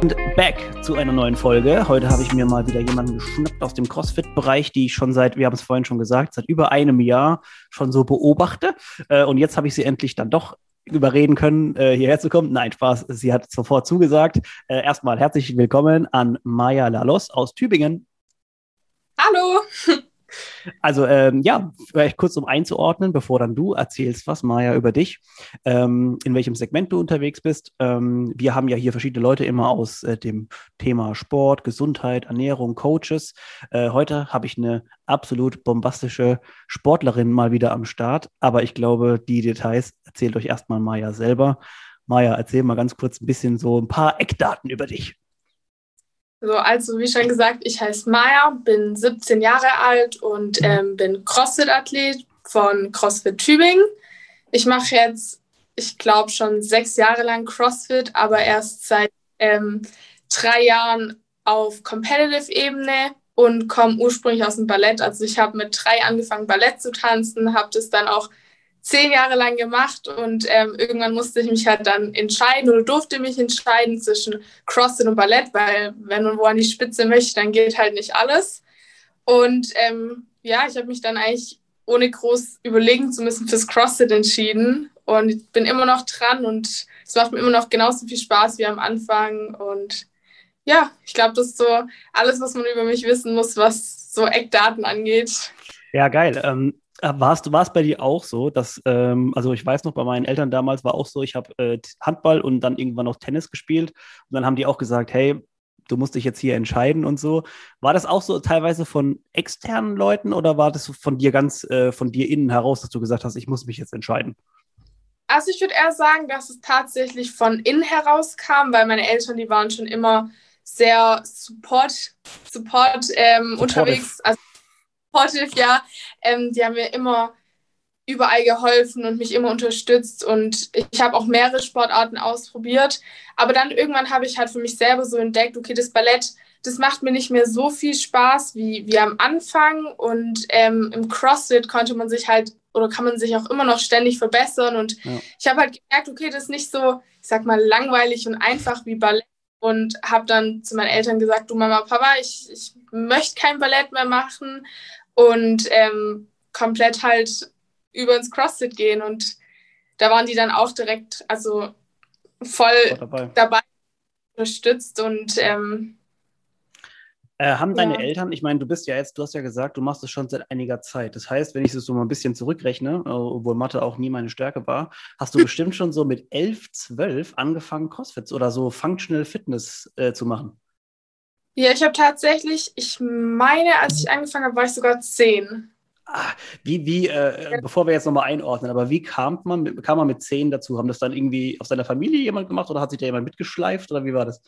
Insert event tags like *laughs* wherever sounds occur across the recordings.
Und back zu einer neuen Folge. Heute habe ich mir mal wieder jemanden geschnappt aus dem CrossFit-Bereich, die ich schon seit, wir haben es vorhin schon gesagt, seit über einem Jahr schon so beobachte. Äh, und jetzt habe ich sie endlich dann doch überreden können, äh, hierher zu kommen. Nein, Spaß, sie hat sofort zugesagt. Äh, erstmal herzlich willkommen an Maya Lalos aus Tübingen. Hallo! Also ähm, ja, vielleicht kurz um einzuordnen, bevor dann du erzählst, was Maja über dich, ähm, in welchem Segment du unterwegs bist. Ähm, wir haben ja hier verschiedene Leute immer aus äh, dem Thema Sport, Gesundheit, Ernährung, Coaches. Äh, heute habe ich eine absolut bombastische Sportlerin mal wieder am Start, aber ich glaube, die Details erzählt euch erstmal Maja selber. Maja, erzähl mal ganz kurz ein bisschen so ein paar Eckdaten über dich. So, also wie schon gesagt, ich heiße Maya, bin 17 Jahre alt und mhm. ähm, bin CrossFit-Athlet von CrossFit Tübingen. Ich mache jetzt, ich glaube, schon sechs Jahre lang CrossFit, aber erst seit ähm, drei Jahren auf Competitive-Ebene und komme ursprünglich aus dem Ballett. Also ich habe mit drei angefangen, Ballett zu tanzen, habe das dann auch zehn Jahre lang gemacht und ähm, irgendwann musste ich mich halt dann entscheiden oder durfte mich entscheiden zwischen CrossFit und Ballett, weil wenn man wo an die Spitze möchte, dann geht halt nicht alles. Und ähm, ja, ich habe mich dann eigentlich ohne groß überlegen zu müssen fürs CrossFit entschieden und bin immer noch dran und es macht mir immer noch genauso viel Spaß wie am Anfang und ja, ich glaube, das ist so alles, was man über mich wissen muss, was so Eckdaten angeht. Ja, geil. Ähm, äh, warst du bei dir auch so, dass, ähm, also ich weiß noch, bei meinen Eltern damals war auch so, ich habe äh, Handball und dann irgendwann noch Tennis gespielt und dann haben die auch gesagt, hey, du musst dich jetzt hier entscheiden und so. War das auch so teilweise von externen Leuten oder war das von dir ganz, äh, von dir innen heraus, dass du gesagt hast, ich muss mich jetzt entscheiden? Also ich würde eher sagen, dass es tatsächlich von innen heraus kam, weil meine Eltern, die waren schon immer sehr support, support ähm, unterwegs. Also supportive, ja. Ähm, die haben mir immer überall geholfen und mich immer unterstützt und ich habe auch mehrere Sportarten ausprobiert. Aber dann irgendwann habe ich halt für mich selber so entdeckt, okay, das Ballett, das macht mir nicht mehr so viel Spaß wie, wie am Anfang und ähm, im CrossFit konnte man sich halt oder kann man sich auch immer noch ständig verbessern und ja. ich habe halt gemerkt, okay, das ist nicht so, ich sag mal, langweilig und einfach wie Ballett und habe dann zu meinen Eltern gesagt, du Mama, Papa, ich, ich möchte kein Ballett mehr machen und ähm, komplett halt über ins CrossFit gehen. Und da waren die dann auch direkt, also voll dabei. dabei. unterstützt und ähm, äh, haben deine ja. Eltern, ich meine, du bist ja jetzt, du hast ja gesagt, du machst es schon seit einiger Zeit. Das heißt, wenn ich es so mal ein bisschen zurückrechne, äh, obwohl Mathe auch nie meine Stärke war, hast du *laughs* bestimmt schon so mit 11, 12 angefangen, CrossFits oder so Functional Fitness äh, zu machen. Ja, ich habe tatsächlich, ich meine, als ich angefangen habe, war ich sogar zehn. Ah, wie, wie, äh, ja. bevor wir jetzt nochmal einordnen, aber wie kam man, kam man mit zehn dazu? Haben das dann irgendwie aus deiner Familie jemand gemacht oder hat sich da jemand mitgeschleift oder wie war das?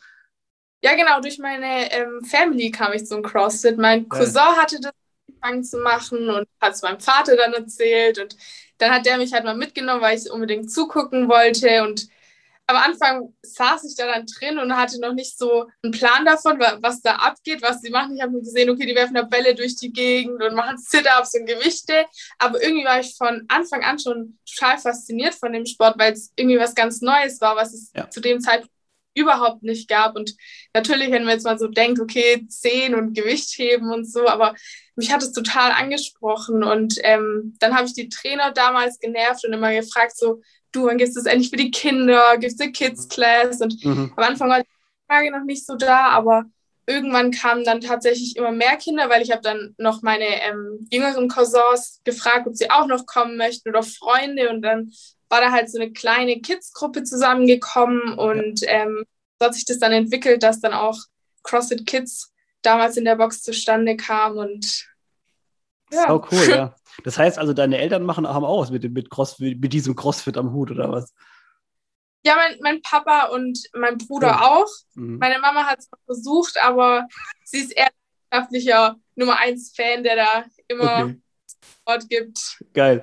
Ja, genau, durch meine ähm, Family kam ich zum CrossFit. Mein Cousin ja. hatte das angefangen zu machen und hat es meinem Vater dann erzählt und dann hat der mich halt mal mitgenommen, weil ich unbedingt zugucken wollte und am Anfang saß ich da dann drin und hatte noch nicht so einen Plan davon, was da abgeht, was sie machen. Ich habe nur gesehen, okay, die werfen da Bälle durch die Gegend und machen Sit-Ups und Gewichte. Aber irgendwie war ich von Anfang an schon total fasziniert von dem Sport, weil es irgendwie was ganz Neues war, was es ja. zu dem Zeitpunkt überhaupt nicht gab. Und natürlich, wenn man jetzt mal so denkt, okay, Zehen und Gewicht heben und so, aber mich hat es total angesprochen. Und ähm, dann habe ich die Trainer damals genervt und immer gefragt, so, du, wann gibt es das endlich für die Kinder? Gibt es eine Kids Class? Und mhm. am Anfang war die Frage noch nicht so da, aber irgendwann kamen dann tatsächlich immer mehr Kinder, weil ich habe dann noch meine ähm, jüngeren Cousins gefragt, ob sie auch noch kommen möchten oder Freunde und dann war da halt so eine kleine Kids-Gruppe zusammengekommen und ähm, so hat sich das dann entwickelt, dass dann auch CrossFit Kids damals in der Box zustande kam und ja. So cool, *laughs* ja. Das heißt also, deine Eltern machen, haben auch was mit, mit, Crossfit, mit diesem Crossfit am Hut oder was? Ja, mein, mein Papa und mein Bruder ja. auch. Mhm. Meine Mama hat es versucht, aber sie ist eher leidenschaftlicher Nummer 1 Fan, der da immer okay. Sport gibt. Geil.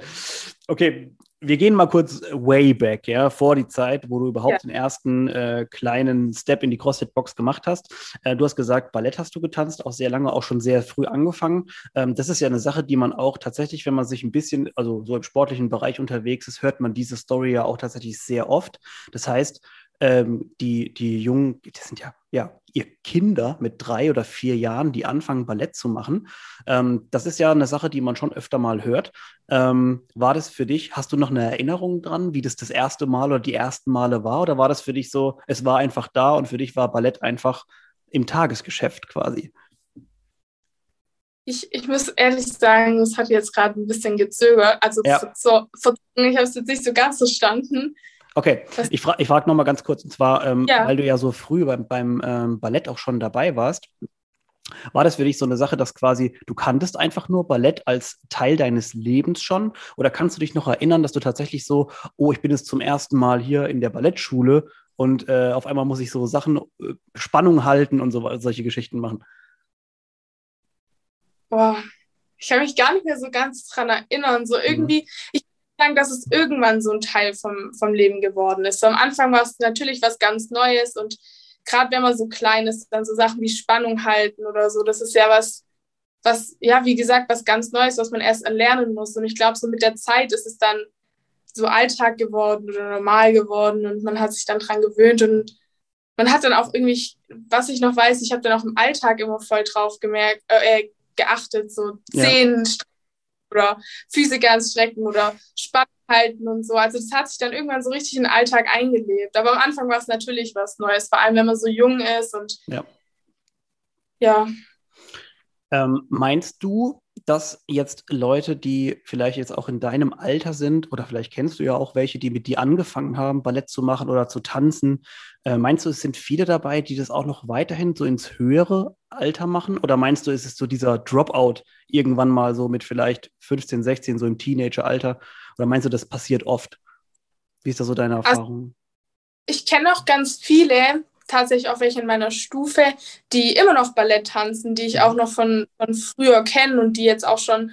Okay, wir gehen mal kurz way back, ja, vor die Zeit, wo du überhaupt ja. den ersten äh, kleinen Step in die CrossFit-Box gemacht hast. Äh, du hast gesagt, Ballett hast du getanzt, auch sehr lange, auch schon sehr früh angefangen. Ähm, das ist ja eine Sache, die man auch tatsächlich, wenn man sich ein bisschen, also so im sportlichen Bereich unterwegs ist, hört man diese Story ja auch tatsächlich sehr oft. Das heißt, ähm, die, die Jungen, das sind ja, ja ihr Kinder mit drei oder vier Jahren, die anfangen, Ballett zu machen. Ähm, das ist ja eine Sache, die man schon öfter mal hört. Ähm, war das für dich, hast du noch eine Erinnerung dran, wie das das erste Mal oder die ersten Male war? Oder war das für dich so, es war einfach da und für dich war Ballett einfach im Tagesgeschäft quasi? Ich, ich muss ehrlich sagen, es hat jetzt gerade ein bisschen gezögert. Also ja. so, ich habe es jetzt nicht so ganz verstanden. Okay, ich, fra ich frage nochmal ganz kurz, und zwar, ähm, ja. weil du ja so früh beim, beim ähm, Ballett auch schon dabei warst. War das für dich so eine Sache, dass quasi du kanntest einfach nur Ballett als Teil deines Lebens schon? Oder kannst du dich noch erinnern, dass du tatsächlich so, oh, ich bin jetzt zum ersten Mal hier in der Ballettschule und äh, auf einmal muss ich so Sachen, äh, Spannung halten und so solche Geschichten machen? Boah, ich kann mich gar nicht mehr so ganz dran erinnern. So irgendwie, mhm. ich sagen, dass es irgendwann so ein Teil vom, vom Leben geworden ist. So am Anfang war es natürlich was ganz Neues und gerade wenn man so klein ist, dann so Sachen wie Spannung halten oder so, das ist ja was, was, ja, wie gesagt, was ganz Neues, was man erst erlernen muss. Und ich glaube, so mit der Zeit ist es dann so Alltag geworden oder normal geworden und man hat sich dann dran gewöhnt und man hat dann auch irgendwie, was ich noch weiß, ich habe dann auch im Alltag immer voll drauf gemerkt, äh, äh geachtet, so zehn ja oder Füße ganz strecken oder Spannung halten und so. Also das hat sich dann irgendwann so richtig in den Alltag eingelebt. Aber am Anfang war es natürlich was Neues, vor allem wenn man so jung ist und ja. ja. Ähm, meinst du, dass jetzt Leute, die vielleicht jetzt auch in deinem Alter sind, oder vielleicht kennst du ja auch welche, die mit dir angefangen haben, Ballett zu machen oder zu tanzen, äh, meinst du, es sind viele dabei, die das auch noch weiterhin so ins höhere Alter machen? Oder meinst du, ist es so dieser Dropout irgendwann mal so mit vielleicht 15, 16, so im Teenageralter? Oder meinst du, das passiert oft? Wie ist da so deine also, Erfahrung? Also, ich kenne auch ganz viele, tatsächlich auch welche in meiner Stufe, die immer noch Ballett tanzen, die ich mhm. auch noch von, von früher kenne und die jetzt auch schon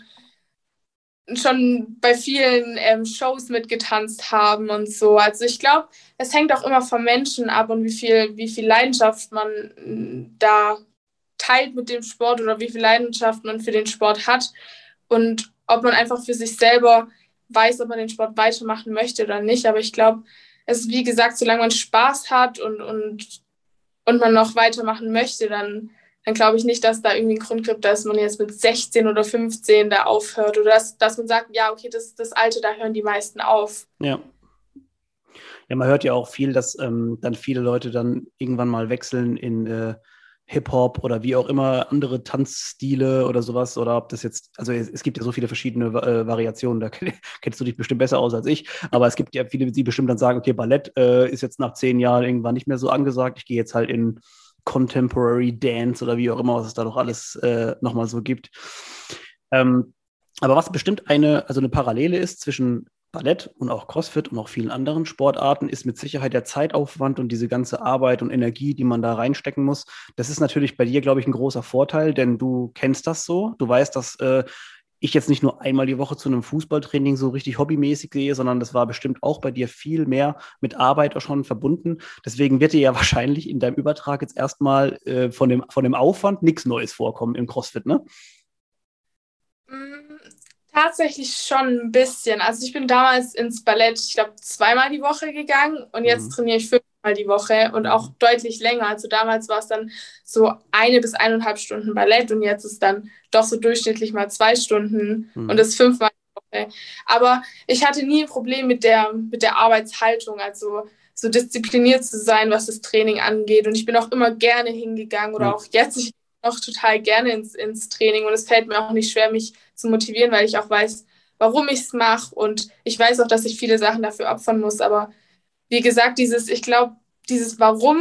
schon bei vielen ähm, Shows mitgetanzt haben und so. Also ich glaube, es hängt auch immer vom Menschen ab und wie viel, wie viel Leidenschaft man mm, da teilt mit dem Sport oder wie viel Leidenschaft man für den Sport hat und ob man einfach für sich selber weiß, ob man den Sport weitermachen möchte oder nicht. Aber ich glaube, es ist wie gesagt, solange man Spaß hat und, und, und man noch weitermachen möchte, dann dann glaube ich nicht, dass da irgendwie ein Grund gibt, dass man jetzt mit 16 oder 15 da aufhört oder dass, dass man sagt, ja, okay, das das Alte, da hören die meisten auf. Ja. Ja, man hört ja auch viel, dass ähm, dann viele Leute dann irgendwann mal wechseln in äh, Hip-Hop oder wie auch immer andere Tanzstile oder sowas oder ob das jetzt, also es, es gibt ja so viele verschiedene äh, Variationen, da *laughs* kennst du dich bestimmt besser aus als ich, aber es gibt ja viele, die bestimmt dann sagen, okay, Ballett äh, ist jetzt nach zehn Jahren irgendwann nicht mehr so angesagt, ich gehe jetzt halt in Contemporary Dance oder wie auch immer, was es da noch alles äh, nochmal so gibt. Ähm, aber was bestimmt eine, also eine Parallele ist zwischen Ballett und auch CrossFit und auch vielen anderen Sportarten, ist mit Sicherheit der Zeitaufwand und diese ganze Arbeit und Energie, die man da reinstecken muss. Das ist natürlich bei dir, glaube ich, ein großer Vorteil, denn du kennst das so. Du weißt, dass äh, ich jetzt nicht nur einmal die Woche zu einem Fußballtraining so richtig hobbymäßig sehe, sondern das war bestimmt auch bei dir viel mehr mit Arbeit auch schon verbunden. Deswegen wird dir ja *laughs* wahrscheinlich in deinem Übertrag jetzt erstmal äh, von, dem, von dem Aufwand nichts Neues vorkommen im CrossFit, ne? Tatsächlich schon ein bisschen. Also ich bin damals ins Ballett, ich glaube, zweimal die Woche gegangen und jetzt mhm. trainiere ich fünf fünfmal die Woche und auch deutlich länger. Also damals war es dann so eine bis eineinhalb Stunden Ballett und jetzt ist dann doch so durchschnittlich mal zwei Stunden mhm. und das fünfmal die Woche. Aber ich hatte nie ein Problem mit der, mit der Arbeitshaltung, also so diszipliniert zu sein, was das Training angeht. Und ich bin auch immer gerne hingegangen oder mhm. auch jetzt, ich noch total gerne ins, ins Training und es fällt mir auch nicht schwer, mich zu motivieren, weil ich auch weiß, warum ich es mache und ich weiß auch, dass ich viele Sachen dafür opfern muss, aber wie gesagt, dieses, ich glaube, dieses Warum,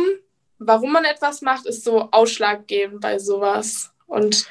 warum man etwas macht, ist so ausschlaggebend bei sowas. Und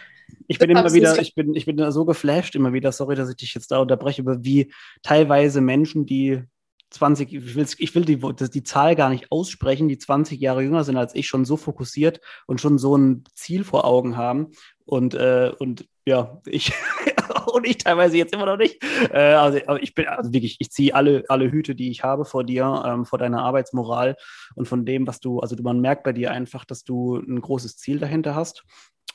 ich bin immer wieder, ich bin, ich bin so geflasht immer wieder, sorry, dass ich dich jetzt da unterbreche, aber wie teilweise Menschen, die 20, ich will, ich will die, die Zahl gar nicht aussprechen, die 20 Jahre jünger sind als ich, schon so fokussiert und schon so ein Ziel vor Augen haben. Und, äh, und ja, ich *laughs* und ich teilweise jetzt immer noch nicht. Äh, also, ich bin also wirklich, ich ziehe alle, alle Hüte, die ich habe vor dir, ähm, vor deiner Arbeitsmoral und von dem, was du, also man merkt bei dir einfach, dass du ein großes Ziel dahinter hast.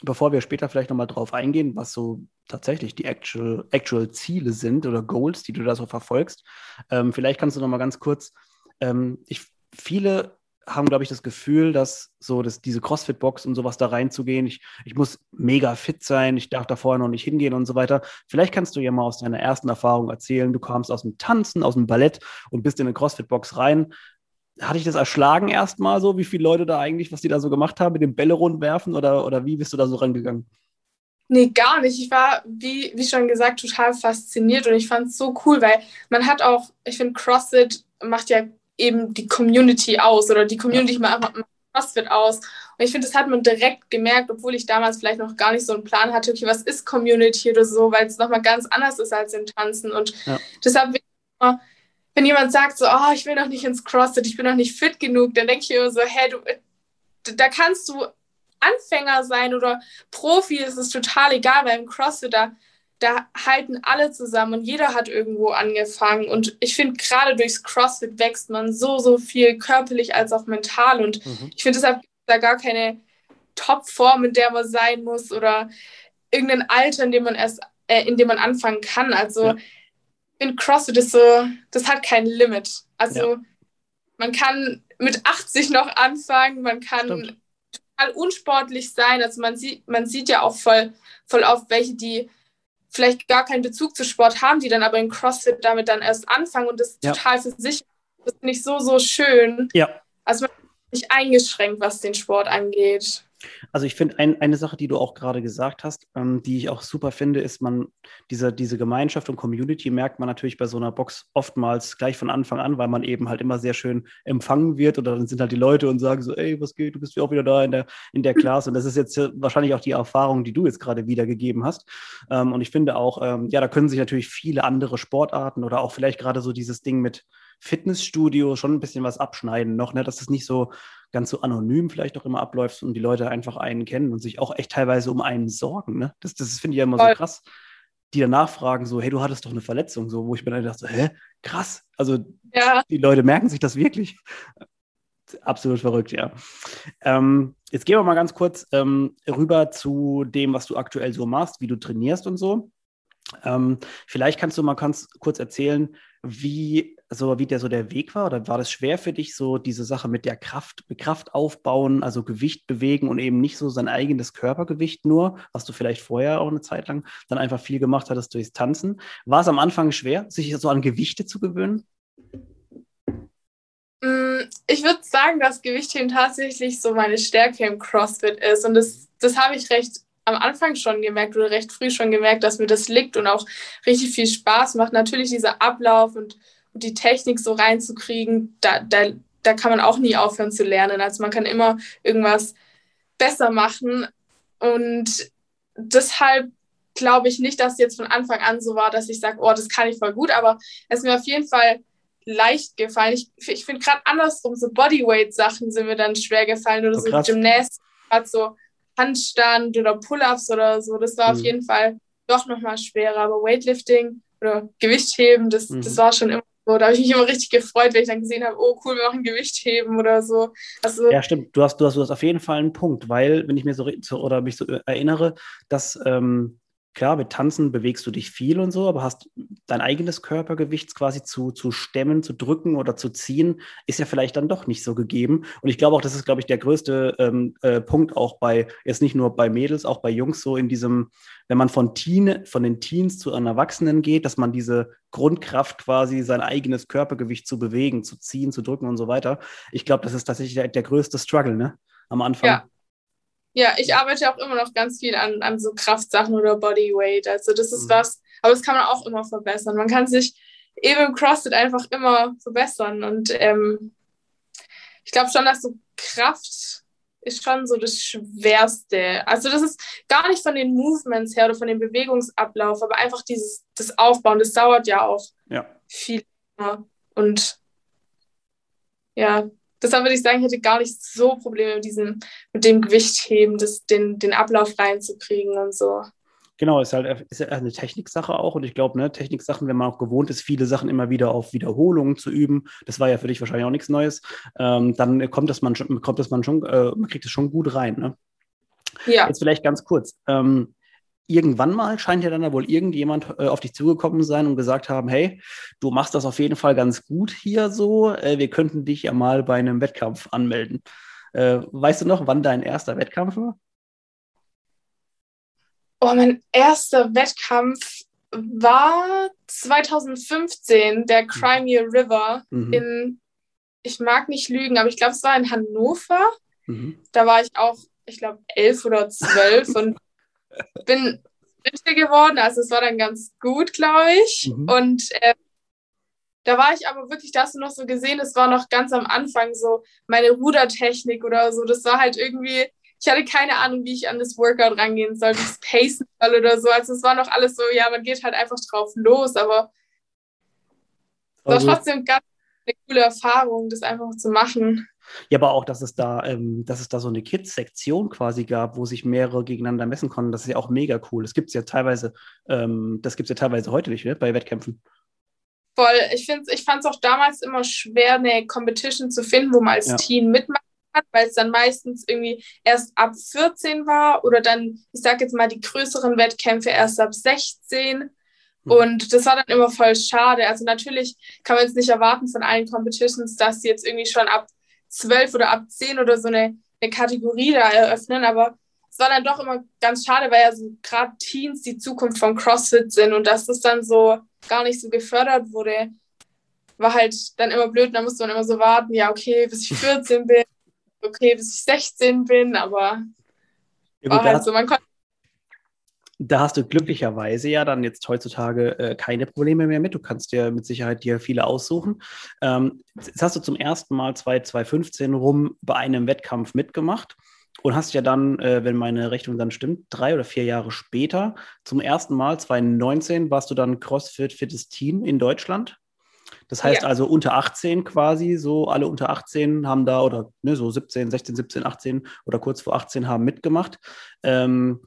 Bevor wir später vielleicht nochmal drauf eingehen, was so tatsächlich die actual, actual Ziele sind oder Goals, die du da so verfolgst, ähm, vielleicht kannst du nochmal ganz kurz, ähm, ich, viele haben, glaube ich, das Gefühl, dass so dass diese CrossFit-Box und sowas da reinzugehen, ich, ich muss mega fit sein, ich darf da vorher noch nicht hingehen und so weiter. Vielleicht kannst du ja mal aus deiner ersten Erfahrung erzählen, du kamst aus dem Tanzen, aus dem Ballett und bist in eine CrossFit-Box rein. Hatte ich das erschlagen erstmal so, wie viele Leute da eigentlich, was die da so gemacht haben, mit dem Bälle rund werfen oder, oder wie bist du da so rangegangen? Nee, gar nicht. Ich war, wie, wie schon gesagt, total fasziniert und ich fand es so cool, weil man hat auch, ich finde, CrossFit macht ja eben die Community aus oder die Community ja. macht CrossFit aus. Und ich finde, das hat man direkt gemerkt, obwohl ich damals vielleicht noch gar nicht so einen Plan hatte, okay, was ist Community oder so, weil es nochmal ganz anders ist als im Tanzen. Und ja. deshalb, wenn jemand sagt so, oh, ich will noch nicht ins CrossFit, ich bin noch nicht fit genug, dann denke ich immer so, hä, du, da kannst du Anfänger sein oder Profi, es ist total egal, weil im CrossFit da da halten alle zusammen und jeder hat irgendwo angefangen. Und ich finde, gerade durchs CrossFit wächst man so, so viel körperlich als auch mental. Und mhm. ich finde deshalb da gar keine Topform, in der man sein muss oder irgendein Alter, in dem man erst, äh, in dem man anfangen kann. Also ja. In CrossFit ist so, das hat kein Limit. Also ja. man kann mit 80 noch anfangen, man kann Stimmt. total unsportlich sein. Also man sieht, man sieht ja auch voll, voll oft welche, die vielleicht gar keinen Bezug zu Sport haben, die dann aber in CrossFit damit dann erst anfangen und das ja. total für sich. Das finde ich so, so schön. Ja. Also man ist nicht eingeschränkt, was den Sport angeht. Also ich finde, ein, eine Sache, die du auch gerade gesagt hast, ähm, die ich auch super finde, ist man, diese, diese Gemeinschaft und Community merkt man natürlich bei so einer Box oftmals gleich von Anfang an, weil man eben halt immer sehr schön empfangen wird oder dann sind halt die Leute und sagen so, ey, was geht, du bist ja auch wieder da in der, in der Klasse. Und das ist jetzt wahrscheinlich auch die Erfahrung, die du jetzt gerade wiedergegeben hast. Ähm, und ich finde auch, ähm, ja, da können sich natürlich viele andere Sportarten oder auch vielleicht gerade so dieses Ding mit Fitnessstudio schon ein bisschen was abschneiden noch, ne? dass es nicht so ganz so anonym vielleicht auch immer abläuft und die Leute einfach einen kennen und sich auch echt teilweise um einen sorgen. Ne? Das, das finde ich ja immer Voll. so krass. Die danach fragen so, hey, du hattest doch eine Verletzung, so, wo ich mir dann dachte, hä, krass. Also ja. die Leute merken sich das wirklich. Absolut verrückt, ja. Ähm, jetzt gehen wir mal ganz kurz ähm, rüber zu dem, was du aktuell so machst, wie du trainierst und so. Ähm, vielleicht kannst du mal ganz kurz erzählen, wie so wie der so der Weg war? Oder war das schwer für dich, so diese Sache mit der Kraft, Kraft aufbauen, also Gewicht bewegen und eben nicht so sein eigenes Körpergewicht nur, was du vielleicht vorher auch eine Zeit lang dann einfach viel gemacht hattest durchs Tanzen? War es am Anfang schwer, sich so an Gewichte zu gewöhnen? Mm, ich würde sagen, dass Gewichtheben tatsächlich so meine Stärke im CrossFit ist. Und das, das habe ich recht am Anfang schon gemerkt oder recht früh schon gemerkt, dass mir das liegt und auch richtig viel Spaß macht. Natürlich dieser Ablauf und die Technik so reinzukriegen, da, da, da kann man auch nie aufhören zu lernen. Also man kann immer irgendwas besser machen. Und deshalb glaube ich nicht, dass es jetzt von Anfang an so war, dass ich sage, oh, das kann ich voll gut, aber es ist mir auf jeden Fall leicht gefallen. Ich, ich finde gerade andersrum, so Bodyweight-Sachen sind mir dann schwer gefallen oder oh, so Gymnastik, gerade so Handstand oder Pull-Ups oder so. Das war mhm. auf jeden Fall doch nochmal schwerer. Aber Weightlifting oder Gewichtheben, das, mhm. das war schon immer so, da habe ich mich immer richtig gefreut, wenn ich dann gesehen habe, oh cool, wir machen Gewichtheben oder so. Also, ja, stimmt. Du hast, du, hast, du hast auf jeden Fall einen Punkt, weil, wenn ich mir so oder mich so erinnere, dass ähm, klar, mit Tanzen bewegst du dich viel und so, aber hast dein eigenes Körpergewicht quasi zu, zu stemmen, zu drücken oder zu ziehen, ist ja vielleicht dann doch nicht so gegeben. Und ich glaube auch, das ist, glaube ich, der größte ähm, äh, Punkt auch bei, jetzt nicht nur bei Mädels, auch bei Jungs so in diesem, wenn man von Teen, von den Teens zu einem Erwachsenen geht, dass man diese Grundkraft quasi, sein eigenes Körpergewicht zu bewegen, zu ziehen, zu drücken und so weiter. Ich glaube, das ist tatsächlich der, der größte Struggle, ne? Am Anfang. Ja. Ja, ich arbeite auch immer noch ganz viel an, an so Kraftsachen oder Bodyweight. Also das ist mhm. was, aber das kann man auch immer verbessern. Man kann sich eben im CrossFit einfach immer verbessern. Und ähm, ich glaube schon, dass so Kraft ist schon so das Schwerste. Also das ist gar nicht von den Movements her oder von dem Bewegungsablauf, aber einfach dieses das Aufbauen, das dauert ja auch ja. viel. Und ja, deshalb würde ich sagen, ich hätte gar nicht so Probleme mit diesem, mit dem Gewichtheben, das, den, den Ablauf reinzukriegen und so. Genau, ist halt ist eine Techniksache auch. Und ich glaube, ne, Techniksachen, wenn man auch gewohnt ist, viele Sachen immer wieder auf Wiederholungen zu üben, das war ja für dich wahrscheinlich auch nichts Neues, ähm, dann kommt das man schon, kommt das man schon, äh, man kriegt es schon gut rein. Ne? Ja. Jetzt vielleicht ganz kurz. Ähm, irgendwann mal scheint ja dann da wohl irgendjemand äh, auf dich zugekommen sein und gesagt haben, hey, du machst das auf jeden Fall ganz gut hier so, äh, wir könnten dich ja mal bei einem Wettkampf anmelden. Äh, weißt du noch, wann dein erster Wettkampf war? Oh, mein erster Wettkampf war 2015, der mhm. Crimea River mhm. in, ich mag nicht lügen, aber ich glaube, es war in Hannover. Mhm. Da war ich auch, ich glaube, elf oder zwölf *laughs* und bin Dritte geworden. Also es war dann ganz gut, glaube ich. Mhm. Und äh, da war ich aber wirklich, da hast du noch so gesehen, es war noch ganz am Anfang so meine Rudertechnik oder so. Das war halt irgendwie, ich hatte keine Ahnung, wie ich an das Workout rangehen soll, wie ich es pacen soll oder so. Also es war noch alles so, ja, man geht halt einfach drauf los, aber es war also trotzdem ganz eine coole Erfahrung, das einfach zu machen. Ja, aber auch, dass es da, ähm, dass es da so eine Kids-Sektion quasi gab, wo sich mehrere gegeneinander messen konnten, das ist ja auch mega cool. Das gibt es ja teilweise, ähm, das gibt es ja teilweise heute nicht, ne, bei Wettkämpfen. Voll. Ich, ich fand es auch damals immer schwer, eine Competition zu finden, wo man als ja. Team mitmachen kann, weil es dann meistens irgendwie erst ab 14 war oder dann, ich sag jetzt mal, die größeren Wettkämpfe erst ab 16. Hm. Und das war dann immer voll schade. Also natürlich kann man jetzt nicht erwarten von allen Competitions, dass sie jetzt irgendwie schon ab zwölf oder ab zehn oder so eine, eine Kategorie da eröffnen, aber es war dann doch immer ganz schade, weil ja so gerade Teens die Zukunft von CrossFit sind und dass das dann so gar nicht so gefördert wurde, war halt dann immer blöd. Da musste man immer so warten, ja, okay, bis ich *laughs* 14 bin, okay, bis ich 16 bin, aber ja, gut, war halt so, man konnte da hast du glücklicherweise ja dann jetzt heutzutage äh, keine Probleme mehr mit. Du kannst dir mit Sicherheit dir viele aussuchen. Ähm, jetzt hast du zum ersten Mal 2015 rum bei einem Wettkampf mitgemacht und hast ja dann, äh, wenn meine Rechnung dann stimmt, drei oder vier Jahre später zum ersten Mal 2019 warst du dann CrossFit Fittes Team in Deutschland. Das heißt ja. also unter 18 quasi, so alle unter 18 haben da oder ne, so 17, 16, 17, 18 oder kurz vor 18 haben mitgemacht. Ähm,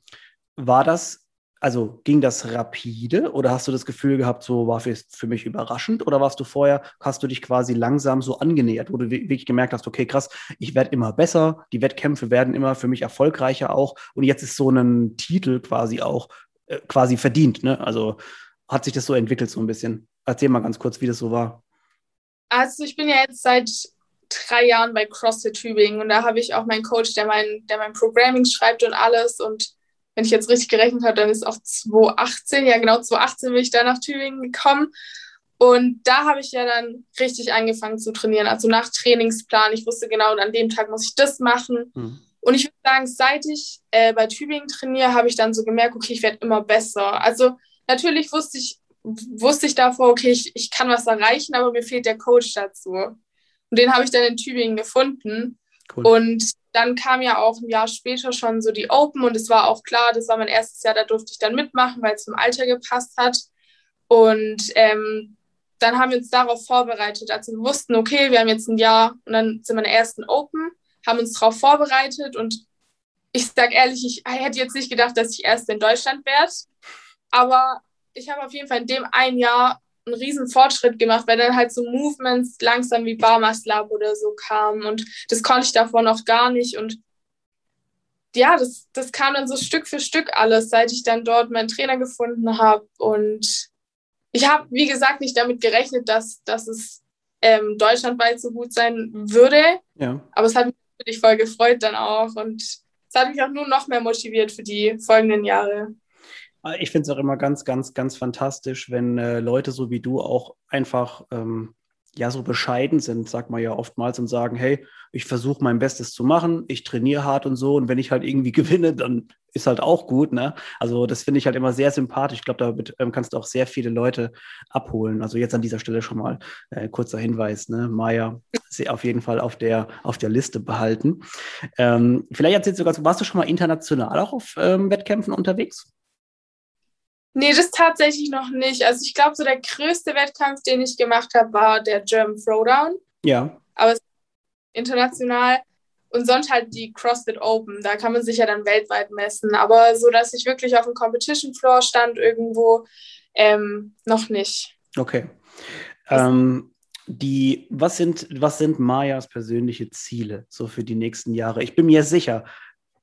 war das also ging das rapide oder hast du das Gefühl gehabt, so war es für mich überraschend oder warst du vorher, hast du dich quasi langsam so angenähert, wo du wirklich gemerkt hast, okay, krass, ich werde immer besser, die Wettkämpfe werden immer für mich erfolgreicher auch und jetzt ist so ein Titel quasi auch äh, quasi verdient, ne? Also hat sich das so entwickelt so ein bisschen. Erzähl mal ganz kurz, wie das so war. Also ich bin ja jetzt seit drei Jahren bei CrossFit Tübingen und da habe ich auch meinen Coach, der mein, der mein Programming schreibt und alles und wenn ich jetzt richtig gerechnet habe, dann ist auch 2018, ja genau 2018 bin ich da nach Tübingen gekommen. Und da habe ich ja dann richtig angefangen zu trainieren, also nach Trainingsplan. Ich wusste genau, an dem Tag muss ich das machen. Mhm. Und ich würde sagen, seit ich äh, bei Tübingen trainiere, habe ich dann so gemerkt, okay, ich werde immer besser. Also natürlich wusste ich, wusste ich davor, okay, ich, ich kann was erreichen, aber mir fehlt der Coach dazu. Und den habe ich dann in Tübingen gefunden. Cool. Und dann kam ja auch ein Jahr später schon so die Open und es war auch klar, das war mein erstes Jahr, da durfte ich dann mitmachen, weil es zum Alter gepasst hat. Und ähm, dann haben wir uns darauf vorbereitet. Also wir wussten, okay, wir haben jetzt ein Jahr und dann sind wir in der ersten Open, haben uns darauf vorbereitet und ich sage ehrlich, ich hätte jetzt nicht gedacht, dass ich erst in Deutschland werde. Aber ich habe auf jeden Fall in dem ein Jahr einen riesen Fortschritt gemacht, weil dann halt so Movements langsam wie Barmas Lab oder so kamen und das konnte ich davor noch gar nicht und ja, das, das kam dann so Stück für Stück alles, seit ich dann dort meinen Trainer gefunden habe und ich habe, wie gesagt, nicht damit gerechnet, dass, dass es ähm, deutschlandweit so gut sein würde, ja. aber es hat mich natürlich voll gefreut dann auch und es hat mich auch nur noch mehr motiviert für die folgenden Jahre. Ich finde es auch immer ganz, ganz, ganz fantastisch, wenn äh, Leute so wie du auch einfach ähm, ja so bescheiden sind, sagt man ja oftmals, und sagen, hey, ich versuche mein Bestes zu machen, ich trainiere hart und so, und wenn ich halt irgendwie *laughs* gewinne, dann ist halt auch gut, ne? Also das finde ich halt immer sehr sympathisch. Ich glaube, damit ähm, kannst du auch sehr viele Leute abholen. Also jetzt an dieser Stelle schon mal äh, kurzer Hinweis, ne? Maya, sie auf jeden Fall auf der, auf der Liste behalten. Ähm, vielleicht erzählst du ganz, warst du schon mal international auch auf ähm, Wettkämpfen unterwegs? Nee, das tatsächlich noch nicht. Also ich glaube, so der größte Wettkampf, den ich gemacht habe, war der German Throwdown. Ja. Aber international. Und sonst halt die CrossFit Open, da kann man sich ja dann weltweit messen. Aber so, dass ich wirklich auf dem Competition Floor stand irgendwo, ähm, noch nicht. Okay. Ähm, die, was sind, was sind Mayas persönliche Ziele so für die nächsten Jahre? Ich bin mir sicher,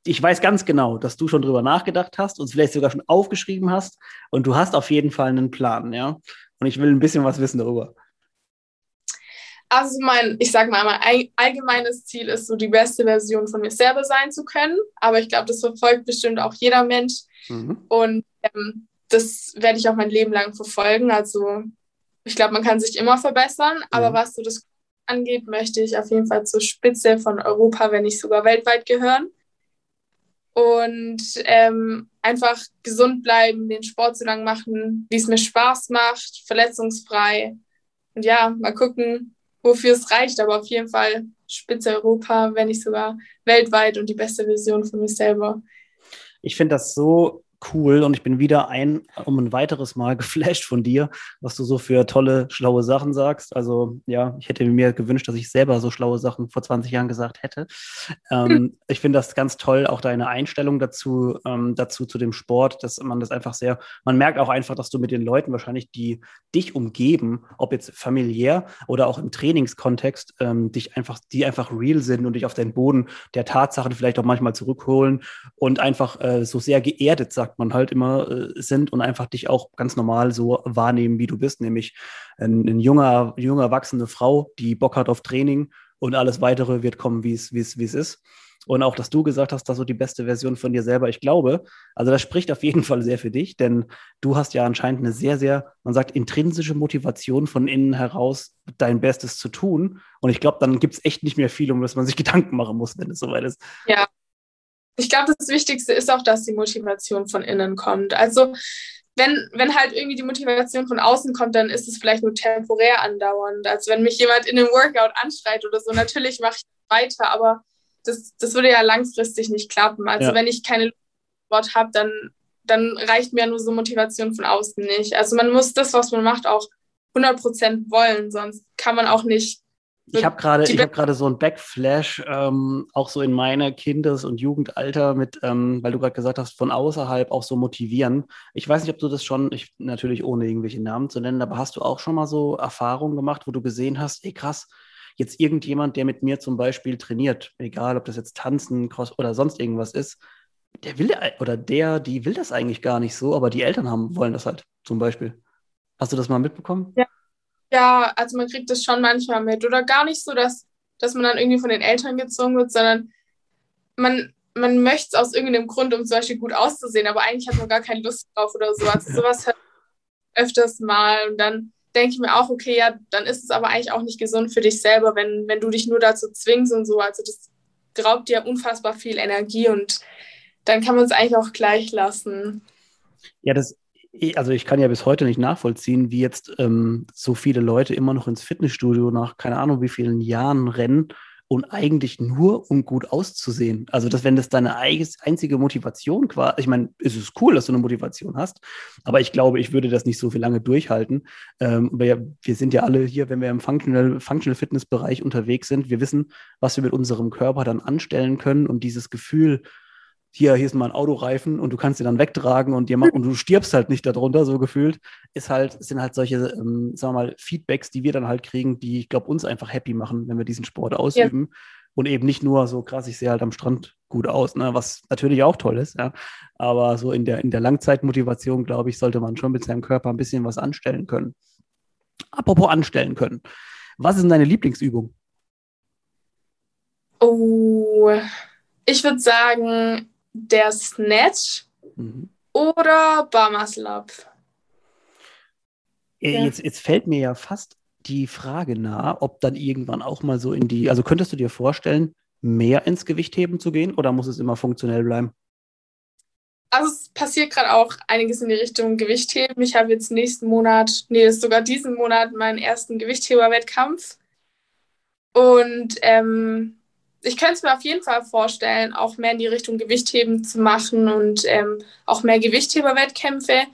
ich weiß ganz genau, dass du schon drüber nachgedacht hast und vielleicht sogar schon aufgeschrieben hast und du hast auf jeden Fall einen Plan, ja. Und ich will ein bisschen was wissen darüber. Also mein, ich sag mal, mein allgemeines Ziel ist so die beste Version von mir selber sein zu können. Aber ich glaube, das verfolgt bestimmt auch jeder Mensch. Mhm. Und ähm, das werde ich auch mein Leben lang verfolgen. Also ich glaube, man kann sich immer verbessern. Mhm. Aber was so das angeht, möchte ich auf jeden Fall zur Spitze von Europa, wenn nicht sogar weltweit gehören und ähm, einfach gesund bleiben, den Sport so lange machen, wie es mir Spaß macht, verletzungsfrei. Und ja, mal gucken, wofür es reicht, aber auf jeden Fall Spitze Europa, wenn nicht sogar weltweit und die beste Version von mir selber. Ich finde das so cool und ich bin wieder ein um ein weiteres Mal *laughs* geflasht von dir, was du so für tolle, schlaue Sachen sagst. Also ja, ich hätte mir gewünscht, dass ich selber so schlaue Sachen vor 20 Jahren gesagt hätte. Ähm, ich finde das ganz toll, auch deine Einstellung dazu, ähm, dazu zu dem Sport, dass man das einfach sehr, man merkt auch einfach, dass du mit den Leuten wahrscheinlich, die dich umgeben, ob jetzt familiär oder auch im Trainingskontext, ähm, dich einfach, die einfach real sind und dich auf den Boden der Tatsachen vielleicht auch manchmal zurückholen und einfach äh, so sehr geerdet, sagt sagt man halt immer, äh, sind und einfach dich auch ganz normal so wahrnehmen, wie du bist, nämlich ein, ein junger, junger, erwachsene Frau, die Bock hat auf Training und alles weitere wird kommen, wie es, ist. Und auch, dass du gesagt hast, dass so die beste Version von dir selber, ich glaube, also das spricht auf jeden Fall sehr für dich, denn du hast ja anscheinend eine sehr, sehr, man sagt, intrinsische Motivation von innen heraus, dein Bestes zu tun. Und ich glaube, dann gibt es echt nicht mehr viel, um das man sich *laughs* Gedanken machen muss, wenn es soweit ist. Ja, ich glaube, das Wichtigste ist auch, dass die Motivation von innen kommt. Also wenn, wenn halt irgendwie die Motivation von außen kommt, dann ist es vielleicht nur temporär andauernd. Also wenn mich jemand in einem Workout anschreit oder so, natürlich mache ich weiter, aber das, das würde ja langfristig nicht klappen. Also ja. wenn ich keine Wort habe, dann, dann reicht mir ja nur so Motivation von außen nicht. Also man muss das, was man macht, auch 100% wollen, sonst kann man auch nicht ich habe gerade hab so ein Backflash, ähm, auch so in meiner Kindes- und Jugendalter mit, ähm, weil du gerade gesagt hast, von außerhalb auch so motivieren. Ich weiß nicht, ob du das schon, ich, natürlich ohne irgendwelche Namen zu nennen, aber hast du auch schon mal so Erfahrungen gemacht, wo du gesehen hast, ey krass, jetzt irgendjemand, der mit mir zum Beispiel trainiert, egal ob das jetzt Tanzen, Cross oder sonst irgendwas ist, der will oder der, die will das eigentlich gar nicht so, aber die Eltern haben, wollen das halt zum Beispiel. Hast du das mal mitbekommen? Ja. Ja, also man kriegt das schon manchmal mit. Oder gar nicht so, dass, dass man dann irgendwie von den Eltern gezwungen wird, sondern man, man möchte es aus irgendeinem Grund, um zum Beispiel gut auszusehen, aber eigentlich hat man gar keine Lust drauf oder so. Also sowas hört öfters mal. Und dann denke ich mir auch, okay, ja, dann ist es aber eigentlich auch nicht gesund für dich selber, wenn, wenn du dich nur dazu zwingst und so. Also das raubt dir unfassbar viel Energie und dann kann man es eigentlich auch gleich lassen. Ja, das also ich kann ja bis heute nicht nachvollziehen, wie jetzt ähm, so viele Leute immer noch ins Fitnessstudio nach keine Ahnung wie vielen Jahren rennen und eigentlich nur, um gut auszusehen. Also, dass wenn das deine einzige Motivation quasi, ich meine, es ist cool, dass du eine Motivation hast, aber ich glaube, ich würde das nicht so viel lange durchhalten. Ähm, wir, wir sind ja alle hier, wenn wir im Functional, Functional Fitness Bereich unterwegs sind, wir wissen, was wir mit unserem Körper dann anstellen können und dieses Gefühl, hier, hier ist mal ein Autoreifen und du kannst ihn dann wegtragen und dir machen und du stirbst halt nicht darunter, so gefühlt, ist halt, sind halt solche, ähm, sagen wir mal, Feedbacks, die wir dann halt kriegen, die, ich glaube, uns einfach happy machen, wenn wir diesen Sport ausüben. Ja. Und eben nicht nur so krass, ich sehe halt am Strand gut aus, ne, was natürlich auch toll ist, ja. Aber so in der, in der Langzeitmotivation, glaube ich, sollte man schon mit seinem Körper ein bisschen was anstellen können. Apropos anstellen können. Was ist denn deine Lieblingsübung? Oh, ich würde sagen, der Snatch mhm. oder Bar Muscle Up. Ja. Jetzt, jetzt fällt mir ja fast die Frage nahe, ob dann irgendwann auch mal so in die, also könntest du dir vorstellen, mehr ins Gewichtheben zu gehen oder muss es immer funktionell bleiben? Also es passiert gerade auch einiges in die Richtung Gewichtheben. Ich habe jetzt nächsten Monat, nee, ist sogar diesen Monat meinen ersten Gewichtheber-Wettkampf. Und ähm, ich könnte es mir auf jeden Fall vorstellen, auch mehr in die Richtung Gewichtheben zu machen und ähm, auch mehr Gewichtheber-Wettkämpfe.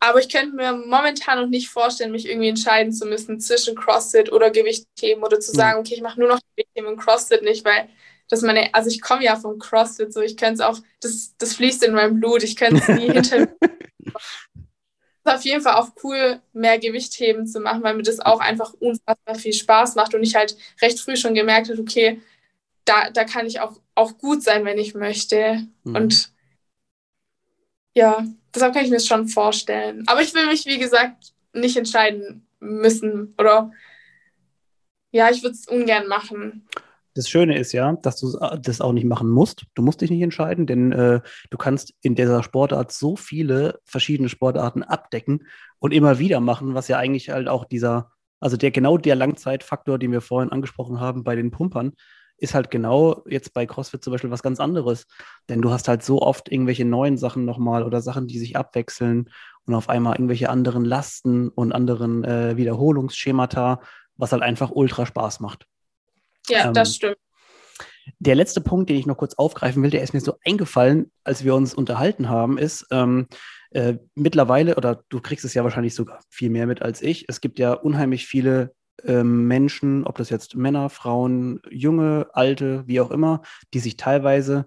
Aber ich könnte mir momentan noch nicht vorstellen, mich irgendwie entscheiden zu müssen zwischen CrossFit oder Gewichtheben oder zu sagen, okay, ich mache nur noch Gewichtheben und CrossFit nicht, weil dass meine, also ich komme ja vom CrossFit, so ich könnte es auch, das, das fließt in meinem Blut, ich könnte es nie *laughs* hinter mir. ist auf jeden Fall auch cool, mehr Gewicht heben zu machen, weil mir das auch einfach unfassbar viel Spaß macht und ich halt recht früh schon gemerkt habe, okay, da, da kann ich auch, auch gut sein, wenn ich möchte. Mhm. Und ja, deshalb kann ich mir das schon vorstellen. Aber ich will mich, wie gesagt, nicht entscheiden müssen oder ja, ich würde es ungern machen. Das Schöne ist ja, dass du das auch nicht machen musst. Du musst dich nicht entscheiden, denn äh, du kannst in dieser Sportart so viele verschiedene Sportarten abdecken und immer wieder machen, was ja eigentlich halt auch dieser, also der genau der Langzeitfaktor, den wir vorhin angesprochen haben bei den Pumpern, ist halt genau jetzt bei CrossFit zum Beispiel was ganz anderes. Denn du hast halt so oft irgendwelche neuen Sachen nochmal oder Sachen, die sich abwechseln und auf einmal irgendwelche anderen Lasten und anderen äh, Wiederholungsschemata, was halt einfach ultra Spaß macht. Ja, ähm, das stimmt. Der letzte Punkt, den ich noch kurz aufgreifen will, der ist mir so eingefallen, als wir uns unterhalten haben, ist ähm, äh, mittlerweile, oder du kriegst es ja wahrscheinlich sogar viel mehr mit als ich, es gibt ja unheimlich viele ähm, Menschen, ob das jetzt Männer, Frauen, junge, alte, wie auch immer, die sich teilweise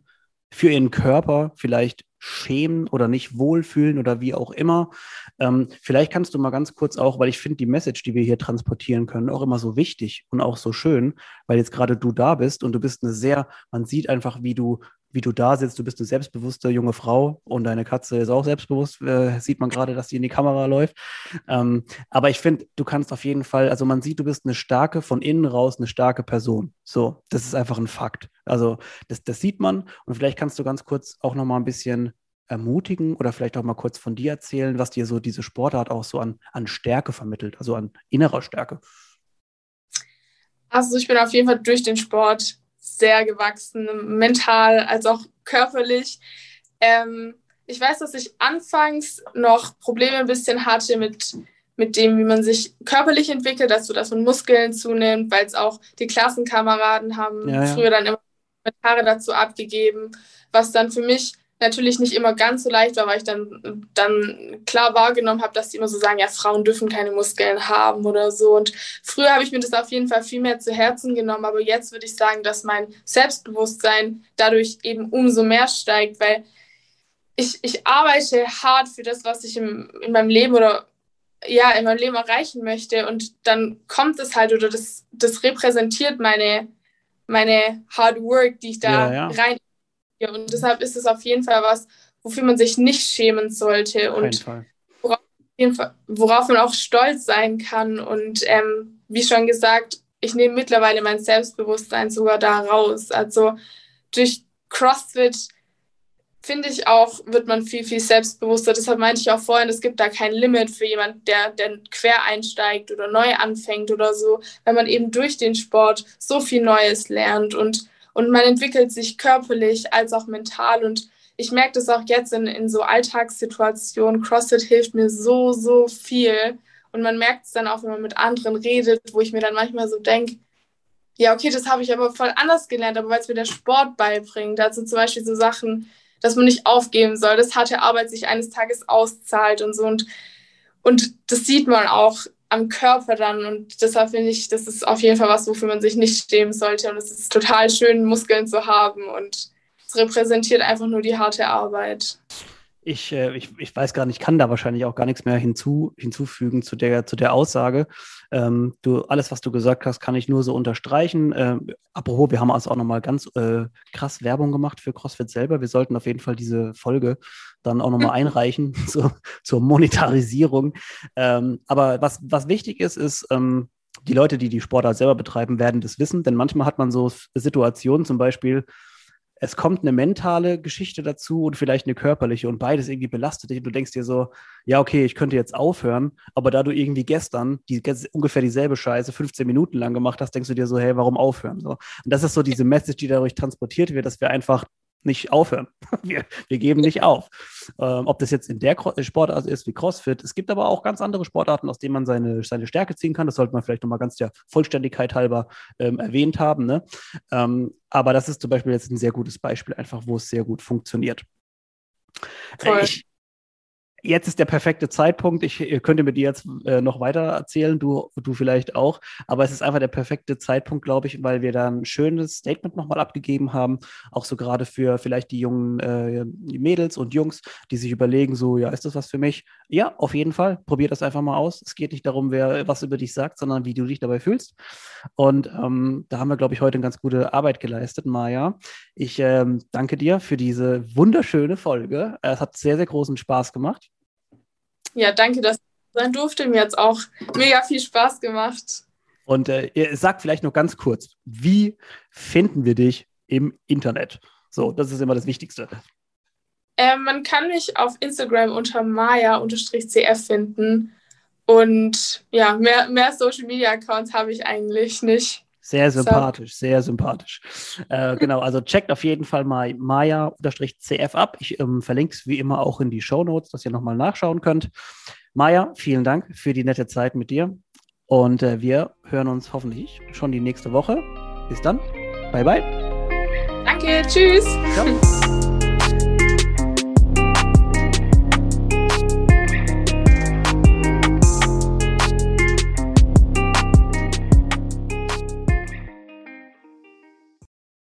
für ihren Körper vielleicht schämen oder nicht wohlfühlen oder wie auch immer. Ähm, vielleicht kannst du mal ganz kurz auch, weil ich finde die Message, die wir hier transportieren können, auch immer so wichtig und auch so schön, weil jetzt gerade du da bist und du bist eine sehr, man sieht einfach, wie du wie du da sitzt. Du bist eine selbstbewusste junge Frau und deine Katze ist auch selbstbewusst. Äh, sieht man gerade, dass die in die Kamera läuft. Ähm, aber ich finde, du kannst auf jeden Fall, also man sieht, du bist eine starke, von innen raus eine starke Person. So, das ist einfach ein Fakt. Also das, das sieht man und vielleicht kannst du ganz kurz auch noch mal ein bisschen ermutigen oder vielleicht auch mal kurz von dir erzählen, was dir so diese Sportart auch so an, an Stärke vermittelt, also an innerer Stärke. Also ich bin auf jeden Fall durch den Sport sehr gewachsen, mental als auch körperlich. Ähm, ich weiß, dass ich anfangs noch Probleme ein bisschen hatte mit, mit dem, wie man sich körperlich entwickelt, also dass man Muskeln zunimmt, weil es auch die Klassenkameraden haben ja, ja. früher dann immer Kommentare dazu abgegeben, was dann für mich natürlich nicht immer ganz so leicht war, weil ich dann, dann klar wahrgenommen habe, dass die immer so sagen, ja, Frauen dürfen keine Muskeln haben oder so. Und früher habe ich mir das auf jeden Fall viel mehr zu Herzen genommen, aber jetzt würde ich sagen, dass mein Selbstbewusstsein dadurch eben umso mehr steigt, weil ich, ich arbeite hart für das, was ich im, in meinem Leben oder ja, in meinem Leben erreichen möchte und dann kommt es halt oder das, das repräsentiert meine, meine Hard Work, die ich da ja, ja. rein und deshalb ist es auf jeden Fall was, wofür man sich nicht schämen sollte und worauf, worauf, man auch stolz sein kann. Und ähm, wie schon gesagt, ich nehme mittlerweile mein Selbstbewusstsein sogar da raus. Also durch CrossFit finde ich auch, wird man viel, viel selbstbewusster. Deshalb meinte ich auch vorhin, es gibt da kein Limit für jemanden, der, der quer einsteigt oder neu anfängt oder so, weil man eben durch den Sport so viel Neues lernt und und man entwickelt sich körperlich als auch mental. Und ich merke das auch jetzt in, in so Alltagssituationen. CrossFit hilft mir so, so viel. Und man merkt es dann auch, wenn man mit anderen redet, wo ich mir dann manchmal so denke, ja, okay, das habe ich aber voll anders gelernt, aber weil es mir der Sport beibringt. Also zum Beispiel so Sachen, dass man nicht aufgeben soll, dass harte Arbeit sich eines Tages auszahlt und so. Und, und das sieht man auch am Körper dann. Und deshalb finde ich, das ist auf jeden Fall was, wofür man sich nicht schämen sollte. Und es ist total schön, Muskeln zu haben. Und es repräsentiert einfach nur die harte Arbeit. Ich, äh, ich, ich weiß gar nicht, ich kann da wahrscheinlich auch gar nichts mehr hinzu, hinzufügen zu der, zu der Aussage. Ähm, du, alles, was du gesagt hast, kann ich nur so unterstreichen. Ähm, apropos, wir haben also auch nochmal ganz äh, krass Werbung gemacht für CrossFit selber. Wir sollten auf jeden Fall diese Folge dann auch nochmal mhm. einreichen *laughs* zur, zur Monetarisierung. Ähm, aber was, was wichtig ist, ist, ähm, die Leute, die die Sportart selber betreiben, werden das wissen, denn manchmal hat man so Situationen, zum Beispiel, es kommt eine mentale Geschichte dazu und vielleicht eine körperliche und beides irgendwie belastet dich. Und du denkst dir so, ja, okay, ich könnte jetzt aufhören, aber da du irgendwie gestern die, ungefähr dieselbe Scheiße 15 Minuten lang gemacht hast, denkst du dir so, hey, warum aufhören? So. Und das ist so diese Message, die dadurch transportiert wird, dass wir einfach nicht aufhören. *laughs* Wir, wir geben nicht auf. Ähm, ob das jetzt in der Sportart ist wie CrossFit. Es gibt aber auch ganz andere Sportarten, aus denen man seine, seine Stärke ziehen kann. Das sollte man vielleicht nochmal ganz der Vollständigkeit halber ähm, erwähnt haben. Ne? Ähm, aber das ist zum Beispiel jetzt ein sehr gutes Beispiel, einfach wo es sehr gut funktioniert. Äh, ich, jetzt ist der perfekte Zeitpunkt. Ich könnte mit dir jetzt äh, noch weiter erzählen, du, du vielleicht auch. Aber es ist einfach der perfekte Zeitpunkt, glaube ich, weil wir da ein schönes Statement nochmal abgegeben haben. Auch so gerade für vielleicht die jungen äh, Mädels und Jungs, die sich überlegen, so, ja, ist das was für mich? Ja, auf jeden Fall. Probier das einfach mal aus. Es geht nicht darum, wer was über dich sagt, sondern wie du dich dabei fühlst. Und ähm, da haben wir, glaube ich, heute eine ganz gute Arbeit geleistet, Maja. Ich ähm, danke dir für diese wunderschöne Folge. Es hat sehr, sehr großen Spaß gemacht. Ja, danke, dass ich sein durfte. Mir hat es auch mega viel Spaß gemacht. Und äh, sag vielleicht noch ganz kurz, wie finden wir dich im Internet? So, das ist immer das Wichtigste. Äh, man kann mich auf Instagram unter maya-cf finden. Und ja, mehr, mehr Social Media Accounts habe ich eigentlich nicht. Sehr sympathisch, so. sehr sympathisch. Äh, *laughs* genau, also checkt auf jeden Fall mal Maya-CF ab. Ich ähm, verlinke es wie immer auch in die Show Notes, dass ihr nochmal nachschauen könnt. Maya, vielen Dank für die nette Zeit mit dir. Und äh, wir hören uns hoffentlich schon die nächste Woche. Bis dann. Bye, bye. Danke, tschüss. Ciao. *laughs*